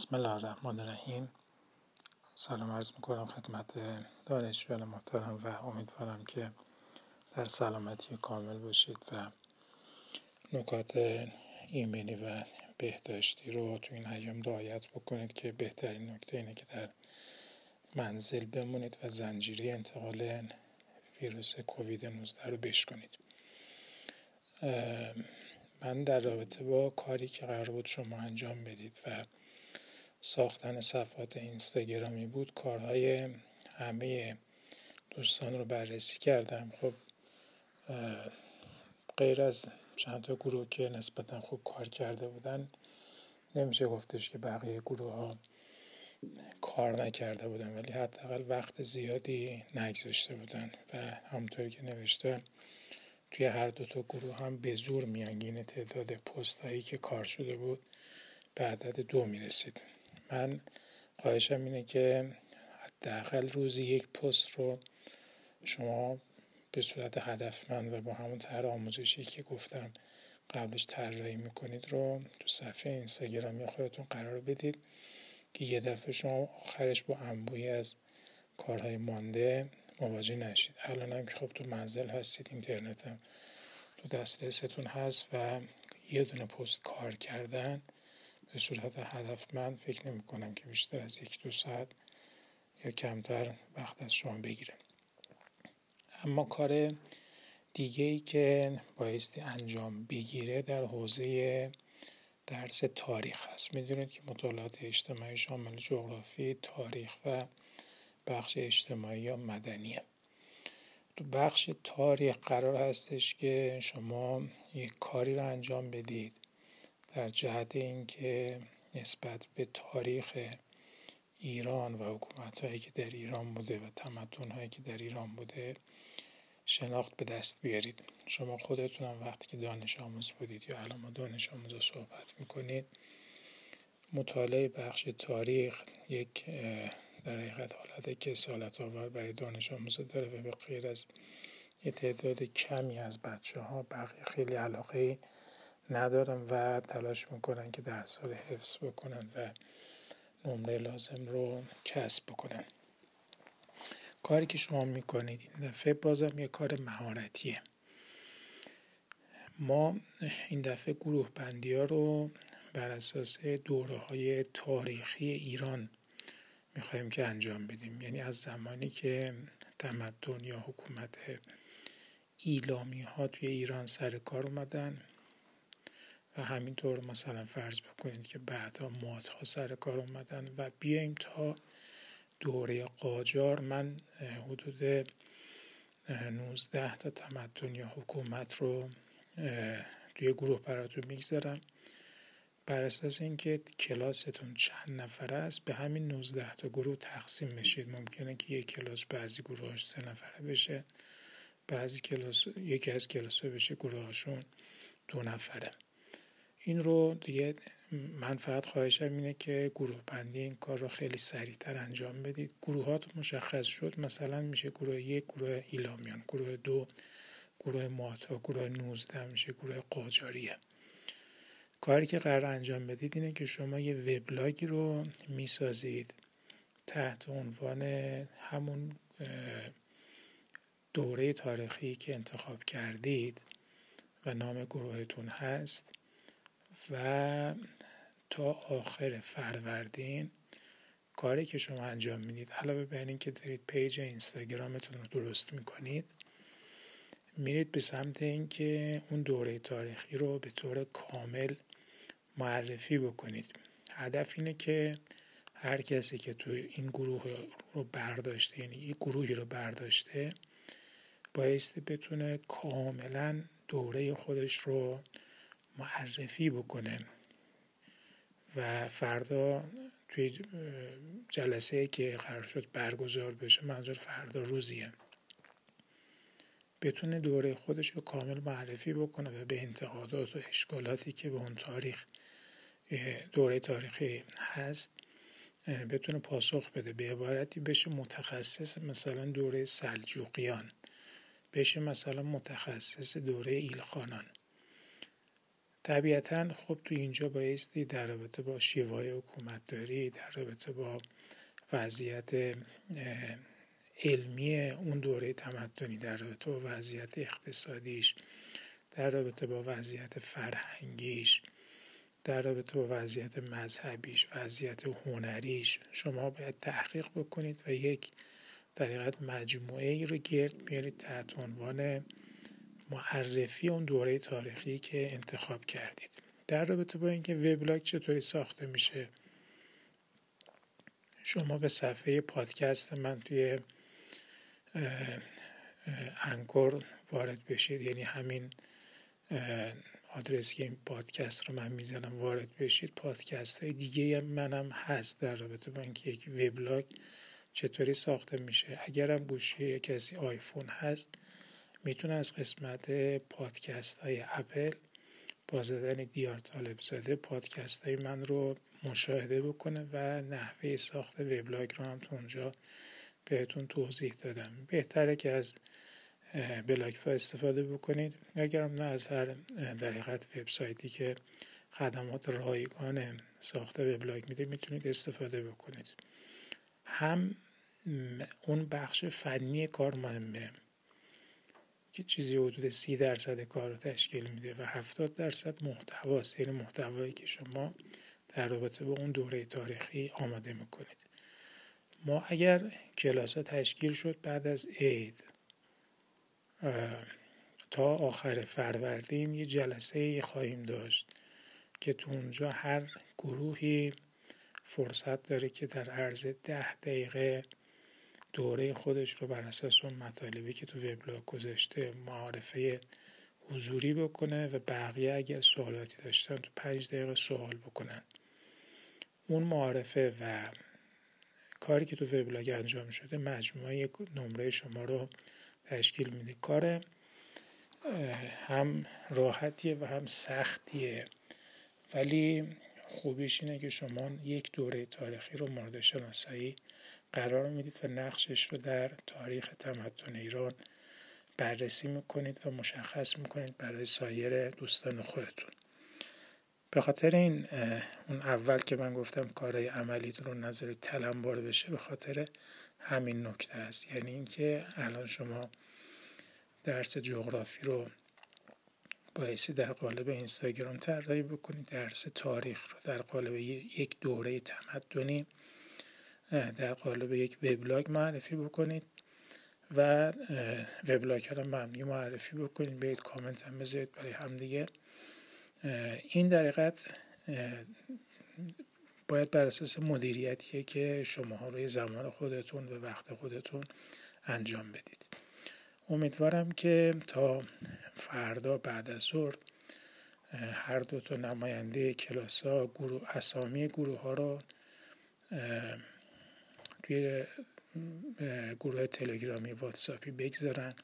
بسم الله الرحمن الرحیم. سلام عرض می‌کنم خدمت دانشجویان محترم و امیدوارم که در سلامتی کامل باشید و نکات ایمنی و بهداشتی رو تو این ایام رعایت بکنید که بهترین نکته اینه که در منزل بمونید و زنجیره انتقال ویروس کووید 19 رو بشکنید. من در رابطه با کاری که قرار بود شما انجام بدید و ساختن صفحات اینستاگرامی بود کارهای همه دوستان رو بررسی کردم. خب غیر از چند تا گروه که نسبتا خوب کار کرده بودن نمیشه گفتش که بقیه گروه ها کار نکرده بودن ولی حداقل وقت زیادی نگذاشته بودن و همطوری که نوشته توی هر دو تا گروه هم به زور میانگین تعداد پست هایی که کار شده بود به عدد دو می‌رسید. من خواهشم اینه که حداقل روزی یک پست رو شما به صورت هدفمند و با همون طرح آموزشی که گفتم قبلش طراحی می‌کنید رو تو صفحه اینستاگرامی خودتون قرار بدید که یه دفعه شما آخرش با انبوهی از کارهای مانده مواجه نشید. الان هم که خب تو منزل هستید اینترنت هم تو دسترستون هست و یه دونه پست کار کردن به صورت هدفمند فکر نمی کنم که بیشتر از یک دو ساعت یا کمتر وقت از شما بگیره اما کار دیگه ای که بایستی انجام بگیره در حوزه درس تاریخ هست می‌دونید که مطالعات اجتماعی شامل جغرافی تاریخ و بخش اجتماعی یا مدنیه. تو بخش تاریخ قرار هستش که شما یک کاری رو انجام بدید در جهت اینکه نسبت به تاریخ ایران و حکومت هایی که در ایران بوده و تمدن هایی که در ایران بوده شناخت به دست بیارید. شما خودتون هم وقتی که دانش آموز بودید یا الان ما دانش آموز صحبت می‌کنید مطالعه بخش تاریخ یک در حقیقت حالت کسالت آور برای دانش آموز داره و به غیر از یه تعداد کمی از بچه ها بقیه خیلی علاقه ندارن و تلاش می‌کنن که درس رو حفظ بکنن و نمره لازم رو کسب بکنن. کاری که شما می‌کنید این دفعه بازم یه کار مهارتیه. ما این دفعه گروه بندی ها رو بر اساس دوره های تاریخی ایران می‌خوایم که انجام بدیم. یعنی از زمانی که تمدن یا حکومت ایلامی ها توی ایران سر کار اومدن و همینطور مثلا فرض بکنید که بعدها مادها سر کار اومدن و بیایم تا دوره قاجار. من حدود 19 تا تمدن یا حکومت رو توی گروه براتون می‌گذارم. بر اساس اینکه کلاستون چند نفره است به همین 19 تا گروه تقسیم بشید. ممکنه که یک کلاس بعضی گروهاش سه نفره بشه بعضی کلاس یکی از کلاس بشه گروهاشون دو نفره. این رو دیگه من فقط خواهشم اینه که گروه بندی این کار رو خیلی سریعتر انجام بدید. گروهات مشخص شد. مثلا میشه گروه یک گروه ایلامیان گروه دو گروه ماتا گروه نوزده میشه گروه قاجاریه. کاری که قرار انجام بدید اینه که شما یه وبلاگی رو می‌سازید تحت عنوان همون دوره تاریخی که انتخاب کردید و نام گروهتون هست. و تا آخر فروردین کاری که شما انجام می‌دید علاوه بر اینکه دارید پیج اینستاگرامتون رو درست می‌کنید میرید به سمت اینکه اون دوره تاریخی رو به طور کامل معرفی بکنید. هدف اینه که هر کسی که تو این گروه رو برداشته یعنی این گروهی رو برداشته بایستی بتونه کاملا دوره خودش رو معرفی بکنه و فردا توی جلسه که قرار شد برگزار بشه منظور فردا روزیه. بتونه دوره خودش رو کامل معرفی بکنه و به انتقادات و اشکالاتی که به اون تاریخ دوره تاریخی هست بتونه پاسخ بده. به عبارتی بشه متخصص مثلا دوره سلجوقیان بشه مثلا متخصص دوره ایلخانان. طبیعتا خب تو اینجا بایستی در رابطه با شیوای حکومتداری در رابطه با وضعیت علمی اون دوره تمدنی در رابطه با وضعیت اقتصادیش در رابطه با وضعیت فرهنگیش در رابطه با وضعیت مذهبیش وضعیت هنریش. شما باید تحقیق بکنید و یک در مجموعه ای رو گرد میارید تحت عنوان معرفی اون دوره تاریخی که انتخاب کردید. در رابطه با اینکه وبلاگ چطوری ساخته میشه شما به صفحه پادکست من توی انکور وارد بشید. یعنی همین آدرس که این پادکست رو من می‌زنم وارد بشید. پادکست های دیگه منم هست در رابطه با اینکه یک وبلاگ چطوری ساخته میشه. اگرم گوشی کسی آیفون هست می‌تونه از قسمت پادکست های اپل با زدن دیار طالب زاده پادکست های من رو مشاهده بکنه و نحوه ساخت وبلاگ رو هم تو اونجا بهتون توضیح دادم. بهتره که از بلاگفا استفاده بکنید. اگرم نه از هر دقیقت وبسایتی که خدمات رایگان ساخته وبلاگ میده می‌تونید استفاده بکنید. هم اون بخش فنی کار مهمه. که چیزی حدود سی درصد کار رو تشکیل میده و هفتاد درصد محتواست یعنی محتوایی که شما در رابطه با اون دوره تاریخی آماده می‌کنید. ما اگر کلاس ها تشکیل شد بعد از عید تا آخر فروردین یه جلسه خواهیم داشت که تو اونجا هر گروهی فرصت داره که در عرض ده دقیقه دوره خودش رو بر اساس اون مطالبی که تو وبلاگ گذاشته معارفه حضوری بکنه و بقیه اگر سوالاتی داشتن تو پنج دقیقه سوال بکنن. اون معارفه و کاری که تو وبلاگ انجام شده مجموعه نمره شما رو تشکیل میده. کار هم راحتیه و هم سختیه. ولی خوبیش اینه که شما یک دوره تاریخی رو مورد شناسایی قرار می‌دید و نقشش رو در تاریخ تمدن ایران بررسی می‌کنید و مشخص می‌کنید برای سایر دوستان خودتون. به خاطر این اون اول که من گفتم کارهای عملیتون رو نظر تلمبار بشه به خاطر همین نکته است. یعنی اینکه الان شما درس جغرافی رو بایستی در قالب اینستاگرام طراحی بکنید درس تاریخ رو در قالب یک دوره تمدنی در قالب یک وبلاگ معرفی بکنید و وبلاگ رو ممنی معرفی بکنید. برید کامنت هم بذارید برای همدیگه این در باید بر اساس مدیریتیه که شما روی زمان خودتون و وقت خودتون انجام بدید. امیدوارم که تا فردا بعد از ظهر هر دو تا نماینده کلاس ها گروه اسامی گروه ها رو توی گروه تلگرامی واتساپی بگذارن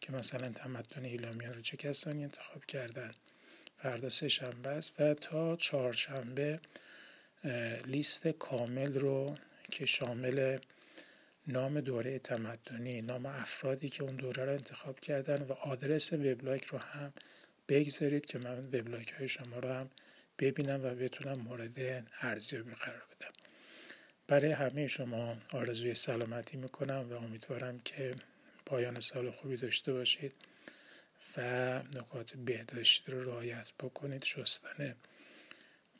که مثلا تمدن ایلامی رو چه کسانی انتخاب کردن. فردا سه شنبه است و تا چهارشنبه لیست کامل رو که شامل نام دوره تمدنی نام افرادی که اون دوره رو انتخاب کردن و آدرس وبلاگ رو هم بگذارید که من وبلاگ های شما رو هم ببینم و بتونم مورد ارزیابی قرار بدم. برای همه شما آرزوی سلامتی می‌کنم و امیدوارم که پایان سال خوبی داشته باشید و نکات بهداشتی رو رعایت بکنید. شستن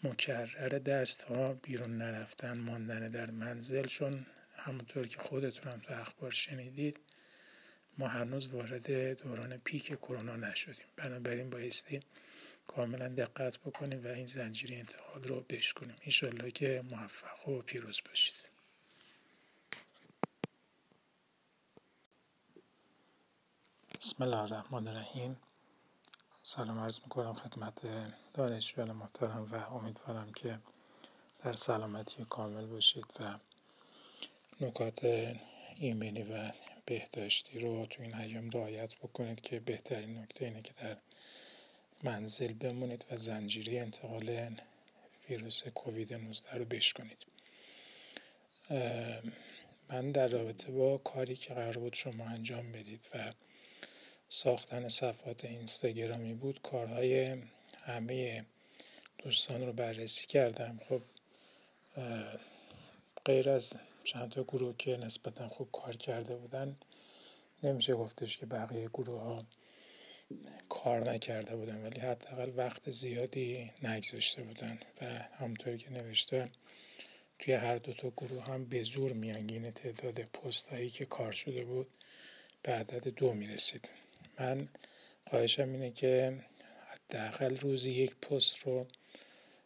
مکرر دست ها بیرون نرفتن ماندن در منزل چون همونطور که خودتون هم تو اخبار شنیدید ما هنوز وارد دوران پیک کرونا نشدیم. بنابراین بایستی کاملا دقت بکنیم و این زنجیره انتقال رو بشکنیم انشالله که موفق و پیروز باشید. بسم الله الرحمن الرحیم. سلام عرض می‌کنم خدمت دانشجویان محترم و امیدوارم که در سلامتی کامل باشید و نکات ایمنی و بهداشتی رو تو این ایام رعایت بکنید که بهترین نکته اینه که در منزل بمونید و زنجیره انتقال ویروس کووید 19 رو بشکنید. من در رابطه با کاری که قرار بود شما انجام بدید و ساختن صفحات اینستاگرامی بود کارهای همه دوستان رو بررسی کردم. خب غیر از چند تا گروه که نسبتا خوب کار کرده بودن نمیشه گفتش که بقیه گروه ها کار نکرده بودن ولی حداقل وقت زیادی نگذاشته بودن و همونطوری که نوشته توی هر دو تا گروه هم به زور میانگین تعداد پست هایی که کار شده بود به عدد دو می‌رسید. من خواهشم اینه که حداقل روزی یک پست رو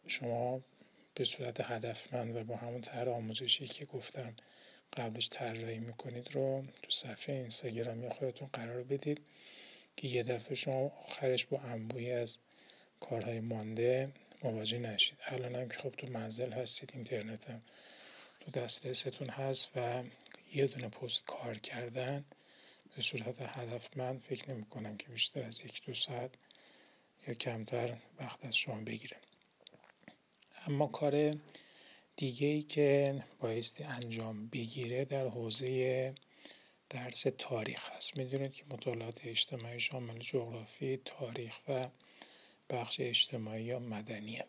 شما به صورت هدفمند و با همون طرح آموزشی که گفتم قبلش طراحی می‌کنید رو تو صفحه اینستاگرامی خودتون قرار بدید. که یه دفعه شما آخرش با انبوهی از کارهای مانده مواجه نشید. الان هم که خب تو منزل هستید اینترنت هم تو دسترستون هست و یه دونه پست کار کردن به صورت هدفمند فکر نمی کنم که بیشتر از یک دو ساعت یا کمتر وقت از شما بگیره. اما کار دیگه ای که بایستی انجام بگیره در حوزه درس تاریخ هست می‌دونید که مطالعات اجتماعی شامل جغرافی تاریخ و بخش اجتماعی یا مدنیه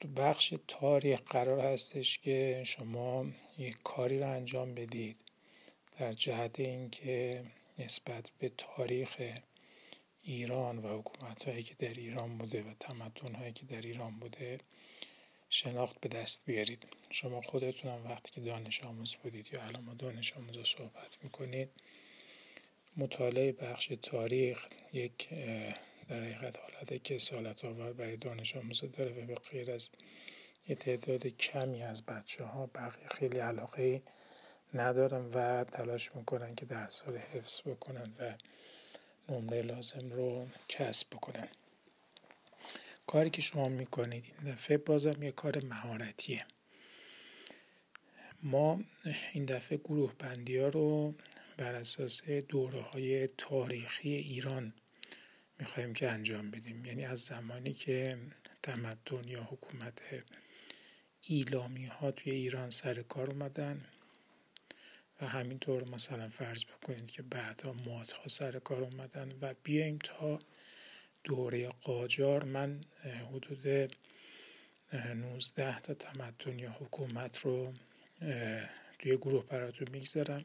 تو بخش تاریخ قرار هستش که شما یک کاری رو انجام بدید در جهت اینکه نسبت به تاریخ ایران و حکومت هایی که در ایران بوده و تمدن هایی که در ایران بوده شناخت به دست بیارید. شما خودتون وقتی که دانش آموز بودید یا الان ما دانش آموز صحبت می‌کنید مطالعه بخش تاریخ یک در حقیقت حالت که سالت آور برای دانش آموز داره و به غیر از یه تعداد کمی از بچه ها بقیه خیلی علاقه ندارن و تلاش می‌کنن که درس رو حفظ بکنن و نمره لازم رو کسب بکنن. کاری که شما می‌کنید این دفعه بازم یه کار مهارتیه. ما این دفعه گروه بندی ها رو بر اساس دوره های تاریخی ایران می‌خوایم که انجام بدیم. یعنی از زمانی که تمدن یا حکومت ایلامی ها توی ایران سر کار اومدن و همینطور مثلا فرض بکنید که بعدها مادها سر کار اومدن و بیایم تا دوره قاجار من حدود 19 تا تمدن یا حکومت رو توی گروه براتون می‌گذارم.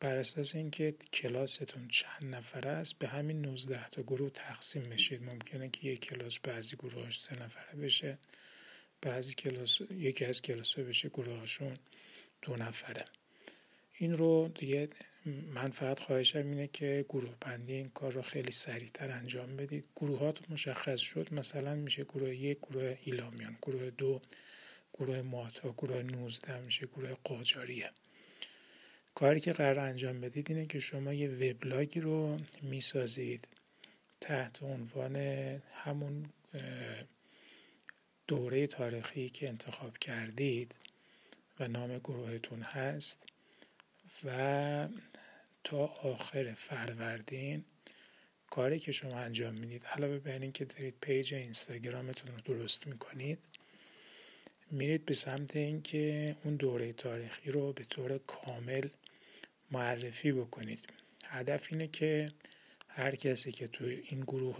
بر اساس اینکه کلاستون چند نفره است به همین 19 تا گروه تقسیم بشید. ممکنه که یک کلاس بعضی گروهاش سه نفره بشه بعضی کلاس یکی از کلاس بشه گروهاشون دو نفره. این رو دیگه من فقط خواهشم اینه که گروه بندی این کار رو خیلی سریعتر انجام بدید. گروهات مشخص شد. مثلا میشه گروه یک گروه ایلامیان گروه دو گروه ماتا گروه نوزده میشه گروه قاجاریه. کاری که قرار انجام بدید اینه که شما یه وبلاگی رو می‌سازید تحت عنوان همون دوره تاریخی که انتخاب کردید و نام گروهتون هست و تا آخر فروردین کاری که شما انجام می‌دید علاوه بر این که دارید پیج اینستاگرامتون رو درست می‌کنید میرید به سمت اینکه اون دوره تاریخی رو به طور کامل معرفی بکنید. هدف اینه که هر کسی که تو این گروه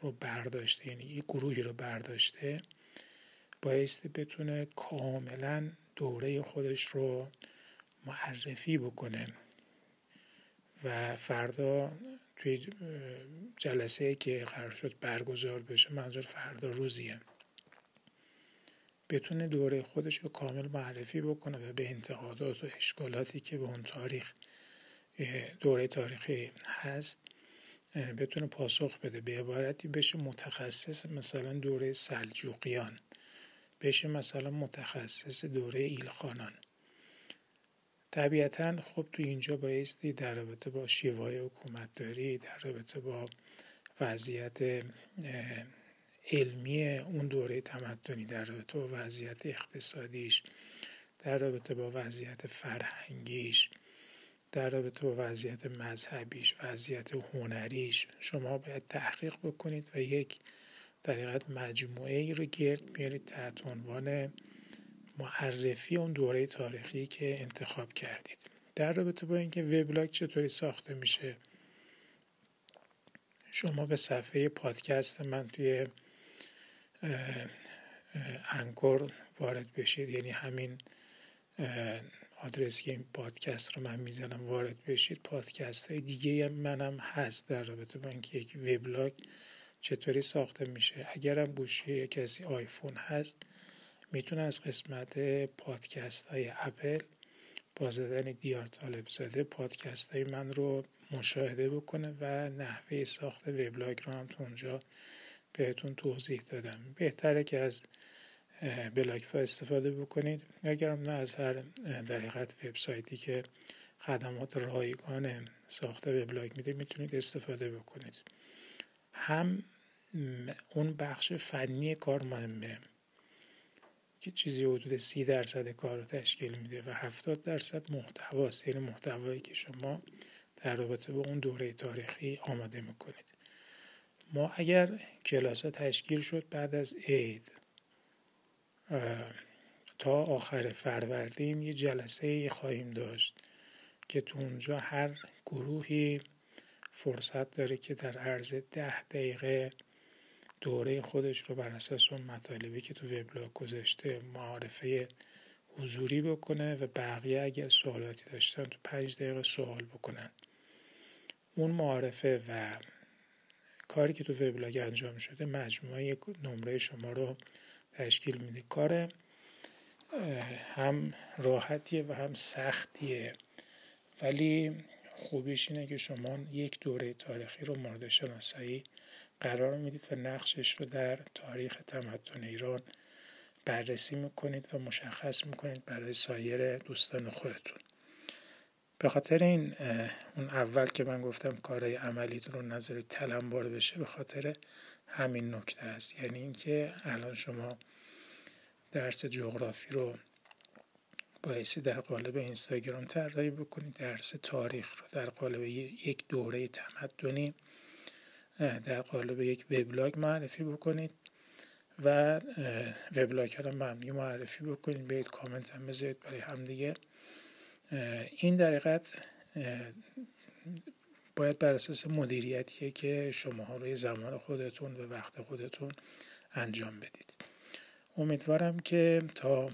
رو برداشته یعنی این گروهی رو برداشته بایستی بتونه کاملا دوره خودش رو معرفی بکنه. و فردا توی جلسه که قرار شد برگزار بشه منظور فردا روزیه. بتونه دوره خودش رو کامل معرفی بکنه و به انتقادات و اشکالاتی که به اون تاریخ دوره تاریخی هست بتونه پاسخ بده. به عبارتی بشه متخصص مثلا دوره سلجوقیان بشه مثلا متخصص دوره ایلخانان. طبیعتا خب تو اینجا بایستی در رابطه با شیوای حکومتداری در رابطه با وضعیت علمی اون دوره تمدنی در رابطه با وضعیت اقتصادیش در رابطه با وضعیت فرهنگیش در رابطه با وضعیت مذهبیش وضعیت هنریش شما باید تحقیق بکنید و یک در مجموعه ای رو گرد میارید تحت عنوان معرفی اون دوره تاریخی که انتخاب کردید. در رابطه با اینکه وبلاگ چطوری ساخته میشه شما به صفحه پادکست من توی انکور وارد بشید. یعنی همین آدرس که این پادکست رو من می‌زنم وارد بشید. پادکست های دیگه منم هست در رابطه با اینکه یک وبلاگ چطوری ساخته میشه. اگرم گوشی کسی آیفون هست می‌تونه از قسمت پادکست های اپل با زدن دیار طالب زاده پادکست های من رو مشاهده بکنه و نحوه ساخت وبلاگ رو هم تو اونجا بهتون توضیح دادم. بهتره که از بلاک استفاده بکنید. اگرم نه از هر دقیقت وبسایتی که خدمات رایگان ساخت وبلاگ میده می‌تونید استفاده بکنید. هم اون بخش فنی کار مهمه. که چیزی حدود سی درصد کار رو تشکیل میده و هفتاد درصد محتواست یعنی محتوایی که شما در رابطه با اون دوره تاریخی آماده می‌کنید. ما اگر کلاس تشکیل شد بعد از عید تا آخر فروردین یه جلسه خواهیم داشت که تو اونجا هر گروهی فرصت داره که در عرض ده دقیقه دوره خودش رو بر اساس اون مطالبی که تو وبلاگ گذاشته معارفه حضوری بکنه و بقیه اگر سوالاتی داشتن تو پنج دقیقه سوال بکنن. اون معارفه و کاری که تو وبلاگ انجام شده مجموعه نمره شما رو تشکیل میده. کار هم راحتیه و هم سختیه. ولی خوبیش اینه که شما یک دوره تاریخی رو مورد شناسایی قرار می‌دید و نقشش رو در تاریخ تمدن ایران بررسی می‌کنید و مشخص می‌کنید برای سایر دوستان خودتون. به خاطر این اون اول که من گفتم کارهای عملی رو نظر تلمبار بشه به خاطر همین نکته است. یعنی اینکه الان شما درس جغرافی رو بایستی در قالب اینستاگرام طراحی بکنید درس تاریخ رو در قالب یک دوره تمدنی در قالب یک وبلاگ معرفی بکنید و وبلاگ ها رو ممنی معرفی بکنید. برید کامنت هم بذارید برای همدیگه. این در باید بر اساس مدیریتیه که شما روی زمان خودتون و وقت خودتون انجام بدید. امیدوارم که تا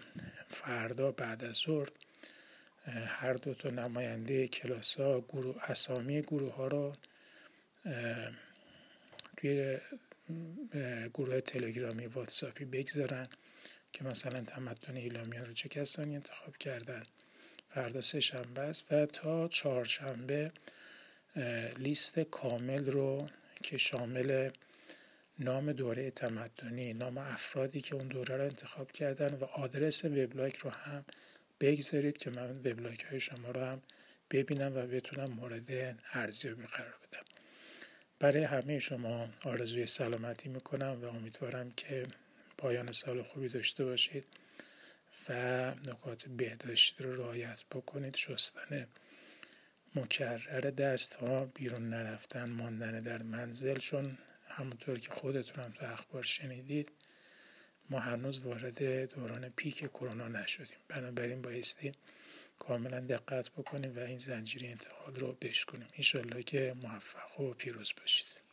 فردا بعد از ظهر هر دو تا نماینده کلاس ها گروه اسامی گروه ها رو توی گروه تلگرامی واتساپی بگذارن که مثلا تمدن ایلامیان رو چه کسانی انتخاب کردن. فردا سه شنبه است و تا چهارشنبه لیست کامل رو که شامل نام دوره تمدنی نام افرادی که اون دوره رو انتخاب کردن و آدرس وبلاگ رو هم بگذارید که من وبلاگ های شما رو هم ببینم و بتونم مورد ارزیابی قرار بدم. برای همه شما آرزوی سلامتی می‌کنم و امیدوارم که پایان سال خوبی داشته باشید و نکات بهداشتی رو رعایت بکنید. شستن مکرر دست ها بیرون نرفتن ماندن در منزل چون همونطور که خودتون هم تو اخبار شنیدید ما هنوز وارد دوران پیک کرونا نشدیم. بنابراین بایستی کاملا دقت بکنیم و این زنجیره انتقال رو بشکنیم انشالله که موفق و پیروز باشید.